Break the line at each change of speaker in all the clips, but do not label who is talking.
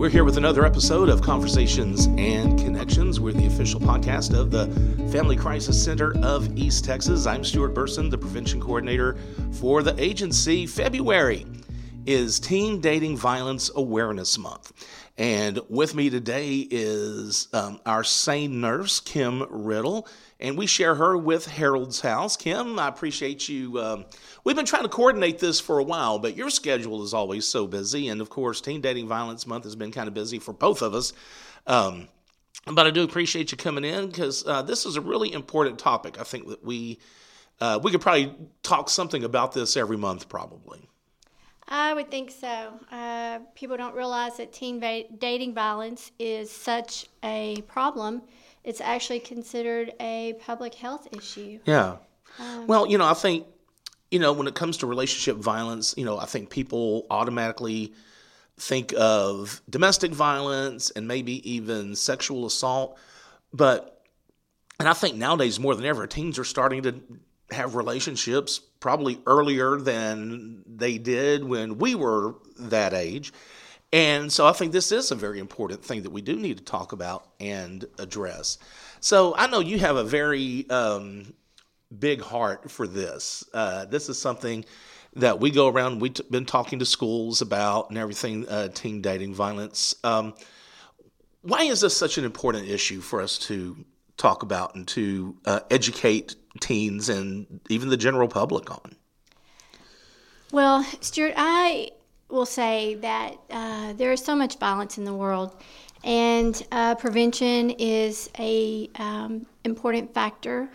We're here with another episode of Conversations and Connections. We're the official podcast of the Family Crisis Center of East Texas. I'm Stuart Burson, the prevention coordinator for the agency. February is Teen Dating Violence Awareness Month. And with me today is um, our SANE nurse, Kim Riddle, and we share her with Harold's House. Kim, I appreciate you. Um, we've been trying to coordinate this for a while, but your schedule is always so busy. And of course, Teen Dating Violence Month has been kind of busy for both of us. Um, but I do appreciate you coming in because uh, this is a really important topic. I think that we uh, we could probably talk something about this every month, probably.
I would think so. Uh, people don't realize that teen va- dating violence is such a problem. It's actually considered a public health issue.
Yeah. Um, well, you know, I think, you know, when it comes to relationship violence, you know, I think people automatically think of domestic violence and maybe even sexual assault. But, and I think nowadays more than ever, teens are starting to have relationships probably earlier than they did when we were that age. And so I think this is a very important thing that we do need to talk about and address. So I know you have a very um, big heart for this. Uh, this is something that we go around, we've been talking to schools about and everything, uh, teen dating violence. Um, why is this such an important issue for us to talk about and to uh, educate teens and even the general public on?
Well, Stuart, I will say that uh, there is so much violence in the world, and uh, prevention is a um, important factor.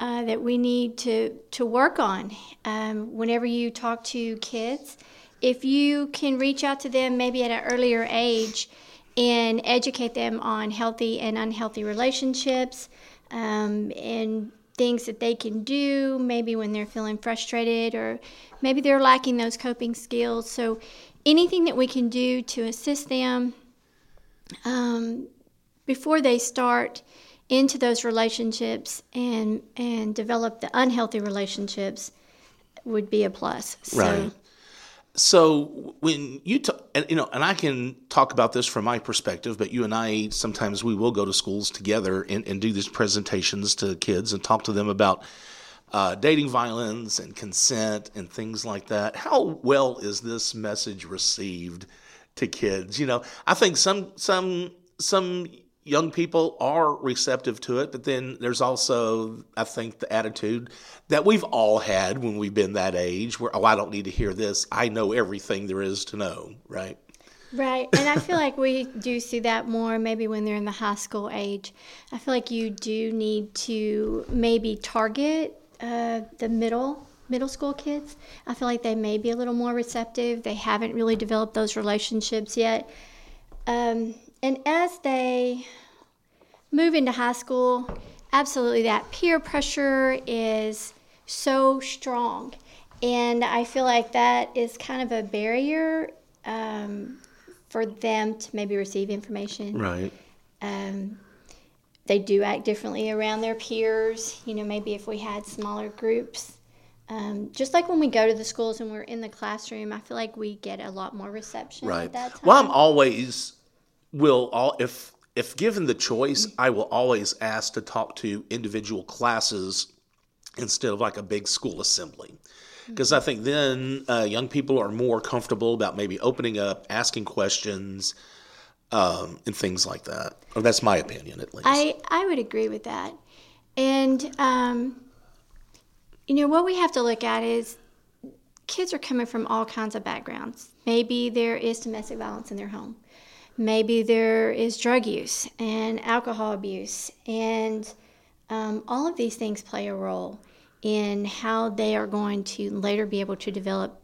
Uh, that we need to, to work on. Um, whenever you talk to kids, if you can reach out to them maybe at an earlier age and educate them on healthy and unhealthy relationships um, and things that they can do, maybe when they're feeling frustrated or maybe they're lacking those coping skills. So, anything that we can do to assist them um, before they start into those relationships and and develop the unhealthy relationships would be a plus.
Right. So, when you talk, and, you know, and I can talk about this from my perspective, but you and I sometimes we will go to schools together and, and do these presentations to kids and talk to them about uh, dating violence and consent and things like that. How well is this message received to kids? You know, I think some some some young people are receptive to it, but then there's also, I think, the attitude that we've all had when we've been that age where, oh, I don't need to hear this. I know everything there is to know, right?
Right. And I feel like we do see that more maybe when they're in the high school age. I feel like you do need to maybe target uh, the middle middle school kids. I feel like they may be a little more receptive. They haven't really developed those relationships yet. Um, and as they move into high school, absolutely that peer pressure is so strong. And I feel like that is kind of a barrier um, for them to maybe receive information.
Right.
Um, they do act differently around their peers. You know, maybe if we had smaller groups. Um, just like when we go to the schools and we're in the classroom, I feel like we get a lot more reception
right.
at that time.
Well, I'm always will all if if given the choice, I will always ask to talk to individual classes instead of like a big school assembly. Because I think then uh, young people are more comfortable about maybe opening up, asking questions, um, and things like that. Or that's my opinion, at least.
I, I would agree with that. And, um, you know, what we have to look at is kids are coming from all kinds of backgrounds. Maybe there is domestic violence in their home maybe there is drug use and alcohol abuse, and um, all of these things play a role in how they are going to later be able to develop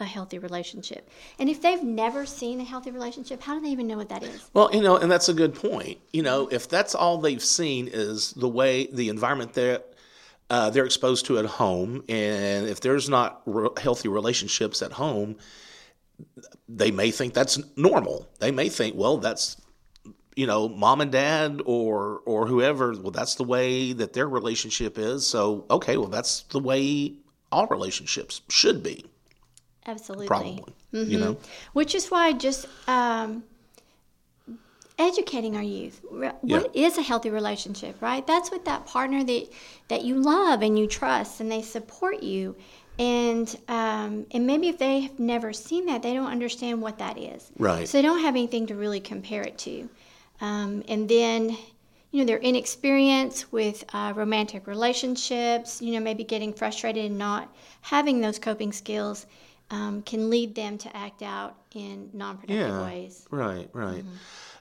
a healthy relationship. And if they've never seen a healthy relationship, how do they even know what that is?
Well, you know, and that's a good point. You know, if that's all they've seen is the way the environment that uh, they're exposed to at home, and if there's not re- healthy relationships at home, they may think that's normal. They may think, well, that's you know, mom and dad or or whoever, well that's the way that their relationship is. So, okay, well that's the way all relationships should be.
Absolutely.
Probably. Mm-hmm. You know.
Which is why just um, educating our youth. What is
Yeah.
a healthy relationship, right? That's with that partner that that you love and you trust, and they support you. And um, and maybe if they have never seen that, they don't understand what that is.
Right.
So they don't have anything to really compare it to. Um, and then, you know, their inexperience with uh, romantic relationships, you know, maybe getting frustrated and not having those coping skills um, can lead them to act out in non-productive
Yeah.
ways.
Right, right.
Mm-hmm.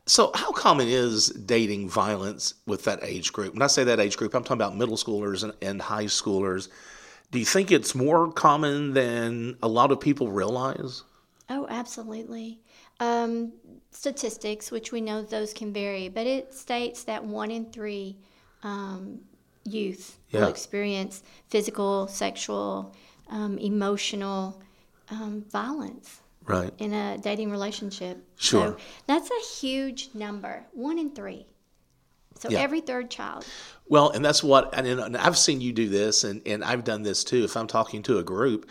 So, how common is dating violence with that age group? When I say that age group, I'm talking about middle schoolers and, and high schoolers. Do you think it's more common than a lot of people realize?
Oh, absolutely. Um, statistics, which we know those can vary, but it states that one in three um, youth
Yeah.
will experience physical, sexual, um, emotional um, violence
Right.
in a dating relationship.
Sure.
So that's a huge number. One in three. So
Yeah.
every third child.
Well, and that's what, and, and I've seen you do this, and, and I've done this too. If I'm talking to a group,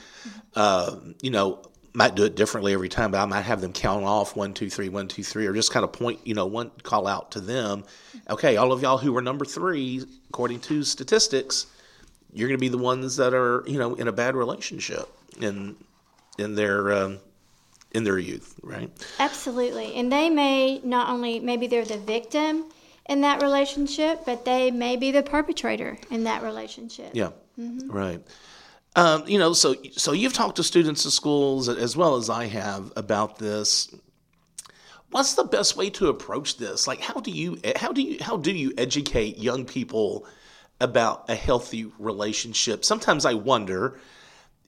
uh, you know, might do it differently every time, but I might have them count off one, two, three, one, two, three, or just kind of point, you know, one call out to them. Okay, all of y'all who are number three, according to statistics, you're going to be the ones that are, you know, in a bad relationship in in their um, in their youth, right?
Absolutely. And they may not only, maybe they're the victim in that relationship, but they may be the perpetrator in that relationship.
Yeah, right. Um, you know, so so you've talked to students in schools as well as I have about this. What's the best way to approach this? Like, how do you how do you how do you educate young people about a healthy relationship? Sometimes I wonder.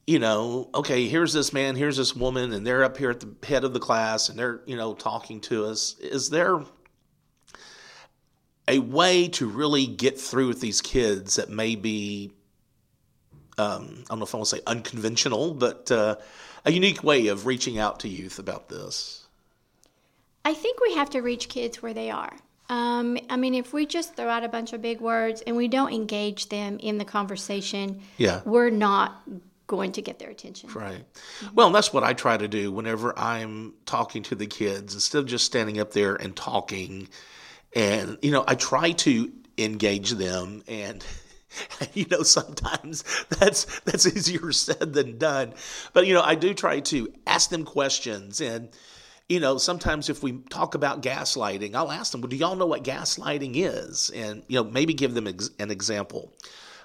You know, okay, here's this man, here's this woman, and they're up here at the head of the class, and they're you know talking to us. Is there a way to really get through with these kids that may be um, I don't know if I want to say unconventional, but uh, a unique way of reaching out to youth about this.
I think we have to reach kids where they are. Um, I mean, if we just throw out a bunch of big words and we don't engage them in the conversation,
Yeah.
we're not going to get their attention.
Right. Well, that's what I try to do whenever I'm talking to the kids. Instead of just standing up there and talking, and you know, I try to engage them and. You know, sometimes that's that's easier said than done. But you know, I do try to ask them questions and you know, sometimes if we talk about gaslighting, I'll ask them, well, do y'all know what gaslighting is? And, you know, maybe give them ex- an example.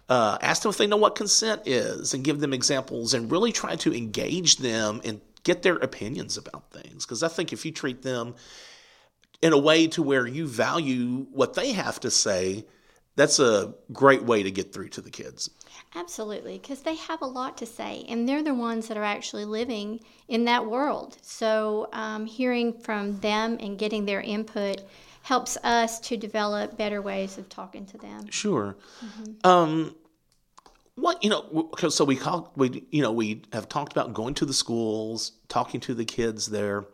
Uh, ask them if they know what consent is and give them examples and really try to engage them and get their opinions about things. Because I think if you treat them in a way to where you value what they have to say, that's a great way to get through to the kids.
Absolutely, because they have a lot to say, and they're the ones that are actually living in that world. So, um, hearing from them and getting their input helps us to develop better ways of talking to them.
Sure. Um, what you know? So we call we you know we have talked about going to the schools, talking to the kids there,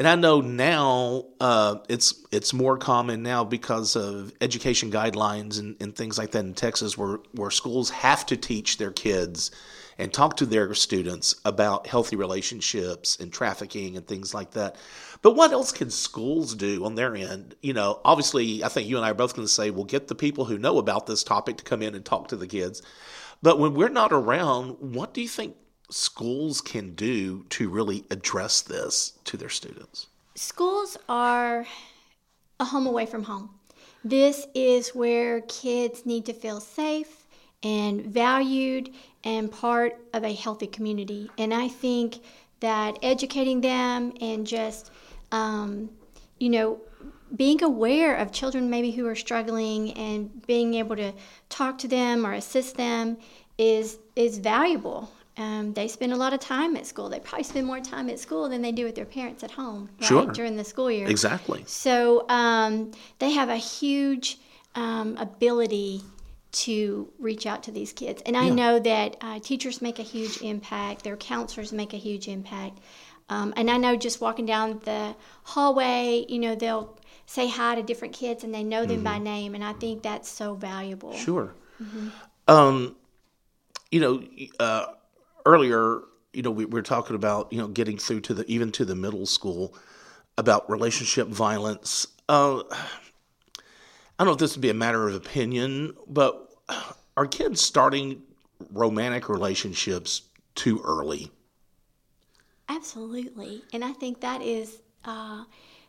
and I know now uh, it's it's more common now because of education guidelines and, and things like that in Texas, where where schools have to teach their kids and talk to their students about healthy relationships and trafficking and things like that. But what else can schools do on their end? You know, obviously, I think you and I are both going to say, well, get the people who know about this topic to come in and talk to the kids. But when we're not around, what do you think schools can do to really address this to their students?
Schools are a home away from home. This is where kids need to feel safe and valued and part of a healthy community. And I think that educating them and just, um, you know, being aware of children maybe who are struggling and being able to talk to them or assist them is is valuable. Um, they spend a lot of time at school. They probably spend more time at school than they do with their parents at home right,
Sure.
during the school year.
Exactly.
So um, they have a huge um, ability to reach out to these kids. And I
Yeah.
know that uh, teachers make a huge impact, their counselors make a huge impact. Um, and I know just walking down the hallway, you know, they'll say hi to different kids and they know them by name. And I think that's so valuable.
Sure. Um, you know, uh, earlier, you know, we, we were talking about you know getting through to the even to the middle school about relationship violence. uh, I don't know if this would be a matter of opinion, but are kids starting romantic relationships too early?
Absolutely. And I think that is uh,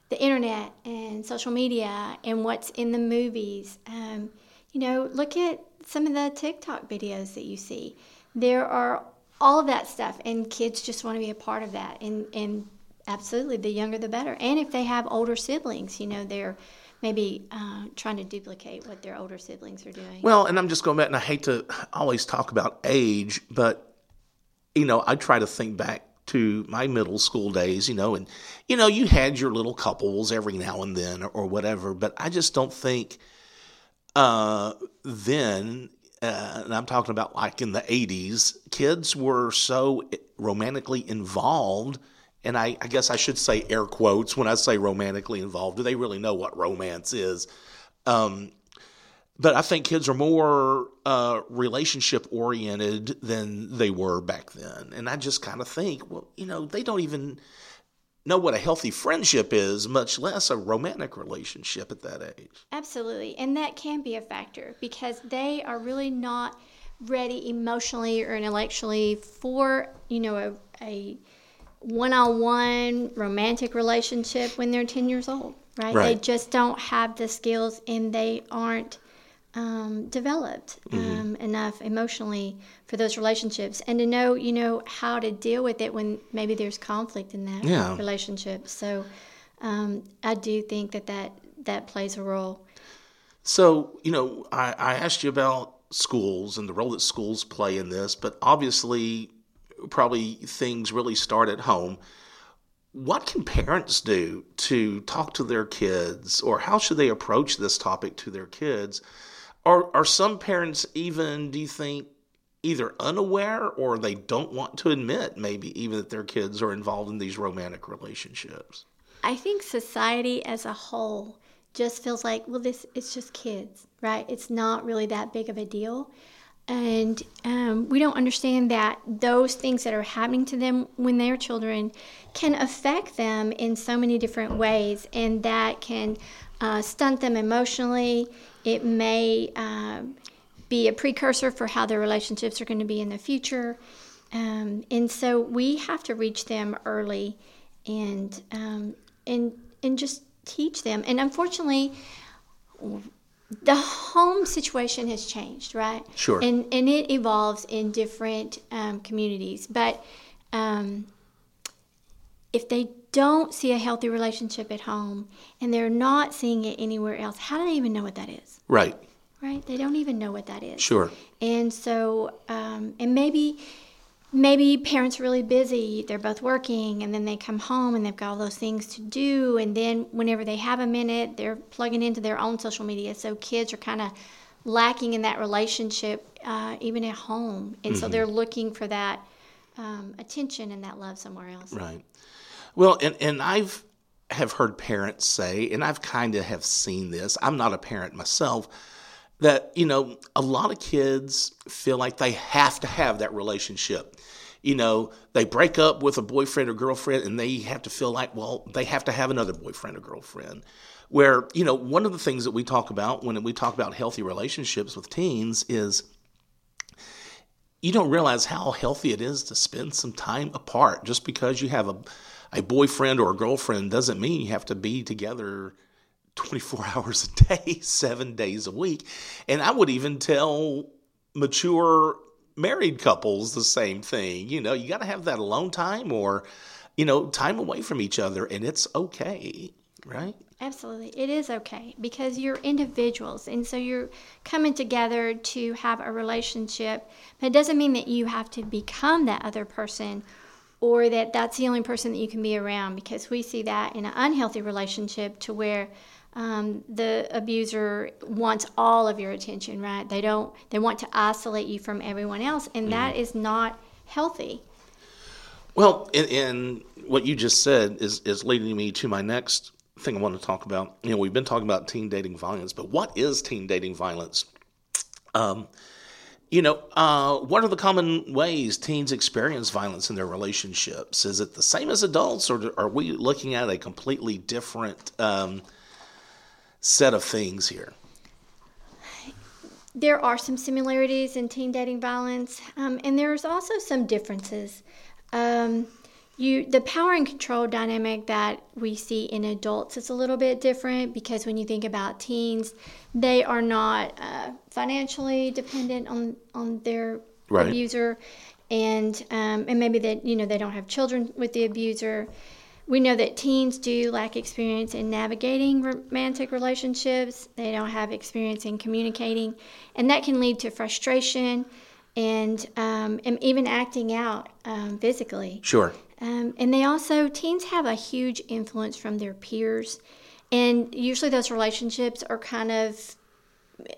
the internet and social media and what's in the movies. Um, you know, look at some of the TikTok videos that you see. There are all of that stuff, and kids just want to be a part of that. And, and absolutely, the younger the better. And if they have older siblings, you know, they're maybe uh, trying to duplicate what their older siblings are doing.
Well, and I'm just going back, and I hate to always talk about age, but, you know, I try to think back to my middle school days, you know, and, you know, you had your little couples every now and then or, or whatever, but I just don't think uh, then, uh, and I'm talking about like in the 80s, kids were so romantically involved. And I, I guess I should say air quotes when I say romantically involved. Do they really know what romance is? Um, but I think kids are more uh, relationship oriented than they were back then. And I just kind of think, well, you know, they don't even know what a healthy friendship is, much less a romantic relationship at that age.
Absolutely. And that can be a factor because they are really not ready emotionally or intellectually for, you know, a, a one-on-one romantic relationship when they're 10 years old, right? right? They just don't have the skills and they aren't um, developed mm-hmm. um, enough emotionally for those relationships and to know you know how to deal with it when maybe there's conflict in that yeah. relationship so um, i do think that, that that plays a role
so you know I, I asked you about schools and the role that schools play in this but obviously probably things really start at home what can parents do to talk to their kids or how should they approach this topic to their kids are are some parents even? Do you think either unaware or they don't want to admit maybe even that their kids are involved in these romantic relationships?
I think society as a whole just feels like, well, this it's just kids, right? It's not really that big of a deal. And um, we don't understand that those things that are happening to them when they're children can affect them in so many different ways, and that can uh, stunt them emotionally. It may um, be a precursor for how their relationships are going to be in the future. Um, and so we have to reach them early and um, and and just teach them. And unfortunately, the home situation has changed, right?
Sure.
And and it evolves in different um, communities, but um, if they don't see a healthy relationship at home and they're not seeing it anywhere else, how do they even know what that is?
Right.
Right. They don't even know what that is.
Sure.
And so, um, and maybe, maybe parents are really busy. They're both working, and then they come home and they've got all those things to do. And then whenever they have a minute, they're plugging into their own social media. So kids are kind of lacking in that relationship, uh, even at home, and mm-hmm. so they're looking for that um, attention and that love somewhere else.
Right. Well, and and I've have heard parents say, and I've kind of have seen this. I'm not a parent myself. That you know, a lot of kids feel like they have to have that relationship. You know, they break up with a boyfriend or girlfriend, and they have to feel like, well, they have to have another boyfriend or girlfriend. Where you know, one of the things that we talk about when we talk about healthy relationships with teens is you don't realize how healthy it is to spend some time apart just because you have a a boyfriend or a girlfriend doesn't mean you have to be together 24 hours a day, seven days a week. And I would even tell mature married couples the same thing. You know, you got to have that alone time or, you know, time away from each other, and it's okay, right?
Absolutely. It is okay because you're individuals. And so you're coming together to have a relationship. But it doesn't mean that you have to become that other person or that that's the only person that you can be around because we see that in an unhealthy relationship to where um, the abuser wants all of your attention right they don't they want to isolate you from everyone else and mm. that is not healthy
well and, and what you just said is is leading me to my next thing i want to talk about you know we've been talking about teen dating violence but what is teen dating violence um, you know, uh, what are the common ways teens experience violence in their relationships? Is it the same as adults, or are we looking at a completely different um, set of things here?
There are some similarities in teen dating violence, um, and there's also some differences. Um, you, the power and control dynamic that we see in adults is a little bit different because when you think about teens, they are not uh, financially dependent on on their right. abuser, and um, and maybe that you know they don't have children with the abuser. We know that teens do lack experience in navigating romantic relationships. They don't have experience in communicating, and that can lead to frustration and um, and even acting out um, physically.
Sure.
Um, and they also teens have a huge influence from their peers, and usually those relationships are kind of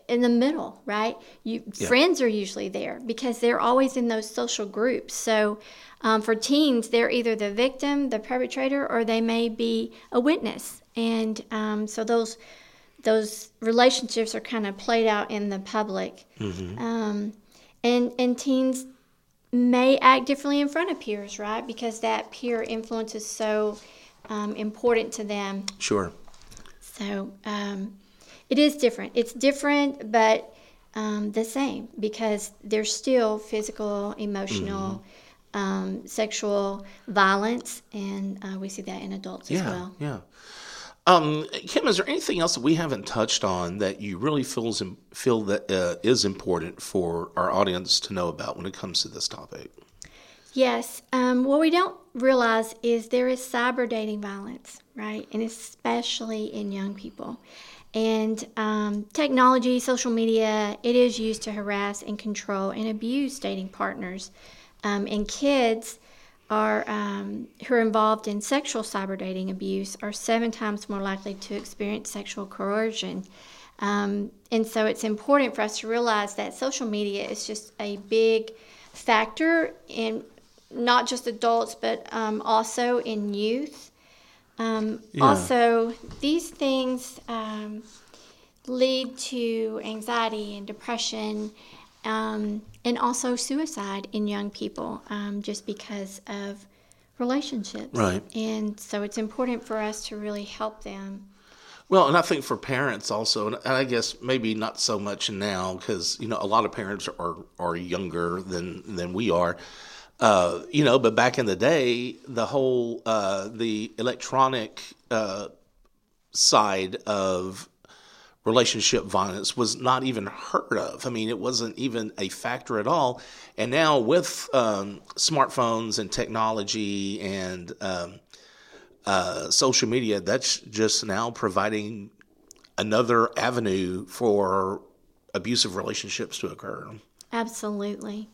in the middle, right? You yeah. friends are usually there because they're always in those social groups. So um, for teens, they're either the victim, the perpetrator, or they may be a witness. And um, so those those relationships are kind of played out in the public. Mm-hmm. Um, and and teens may act differently in front of peers, right? Because that peer influence is so um, important to them.
Sure.
So um, it is different. It's different, but um, the same because there's still physical, emotional, mm-hmm. um, sexual violence, and uh, we see that in adults
yeah,
as well.
Yeah. Um, Kim, is there anything else that we haven't touched on that you really feels feel that uh, is important for our audience to know about when it comes to this topic?
Yes. Um, what we don't realize is there is cyber dating violence, right? And especially in young people. And um, technology, social media, it is used to harass and control and abuse dating partners. Um, and kids are um, who are involved in sexual cyber dating abuse are seven times more likely to experience sexual coercion. Um, and so it's important for us to realize that social media is just a big factor in not just adults, but um, also in youth. Um, yeah. Also, these things um, lead to anxiety and depression, um, and also suicide in young people, um, just because of relationships.
Right.
And so it's important for us to really help them.
Well, and I think for parents also, and I guess maybe not so much now because you know a lot of parents are are younger than than we are. Uh, you know, but back in the day, the whole uh, the electronic uh, side of relationship violence was not even heard of. I mean, it wasn't even a factor at all. And now with um, smartphones and technology and um, uh, social media, that's just now providing another avenue for abusive relationships to occur.
Absolutely.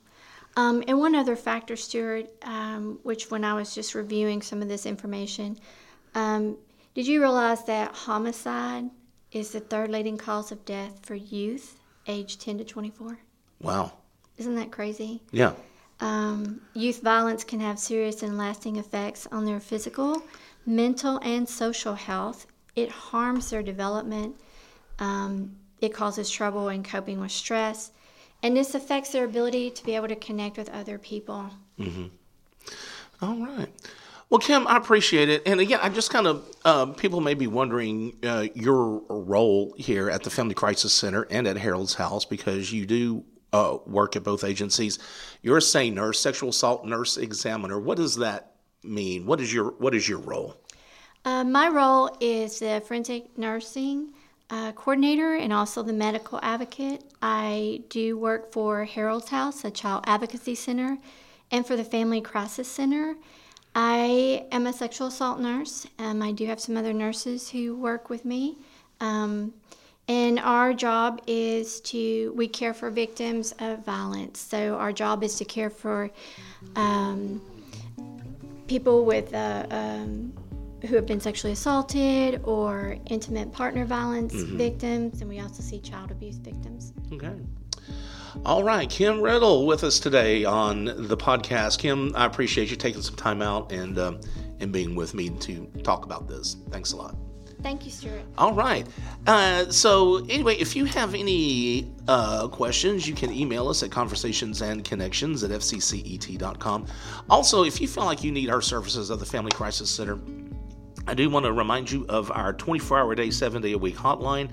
Um, and one other factor, Stuart, um, which when I was just reviewing some of this information, um, did you realize that homicide is the third leading cause of death for youth aged 10 to 24?
Wow.
Isn't that crazy?
Yeah.
Um, youth violence can have serious and lasting effects on their physical, mental, and social health. It harms their development. Um, it causes trouble in coping with stress and this affects their ability to be able to connect with other people.
Mm-hmm. All right. Well, Kim, I appreciate it. And again, I just kind of, uh, people may be wondering uh, your role here at the Family Crisis Center and at Harold's House because you do uh, work at both agencies. You're a SANE nurse, sexual assault nurse examiner. What does that mean? What is your What is your role?
Uh, my role is the forensic nursing uh, coordinator and also the medical advocate. I do work for Harold's House, a child advocacy center, and for the Family Crisis Center. I am a sexual assault nurse. Um, I do have some other nurses who work with me. Um, and our job is to, we care for victims of violence. So our job is to care for um, people with uh, um, who have been sexually assaulted or intimate partner violence mm-hmm. victims, and we also see child abuse victims.
Okay. All right, Kim Riddle with us today on the podcast. Kim, I appreciate you taking some time out and um, and being with me to talk about this. Thanks a lot.
Thank you, Stuart.
All right. Uh, so, anyway, if you have any uh, questions, you can email us at conversationsandconnections at fccet.com. Also, if you feel like you need our services at the Family Crisis Center, I do want to remind you of our 24 hour day, seven day a week hotline.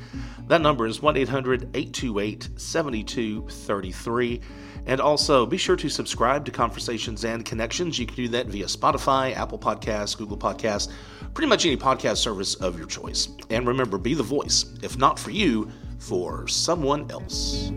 That number is 1 800 828 7233. And also be sure to subscribe to Conversations and Connections. You can do that via Spotify, Apple Podcasts, Google Podcasts, pretty much any podcast service of your choice. And remember, be the voice, if not for you, for someone else.